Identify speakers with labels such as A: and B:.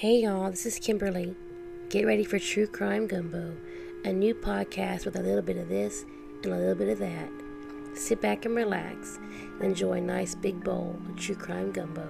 A: Hey y'all, this is Kimberly. Get ready for True Crime Gumbo, a new podcast with a little bit of this and a little bit of that. Sit back and relax and enjoy a nice big bowl of True Crime Gumbo.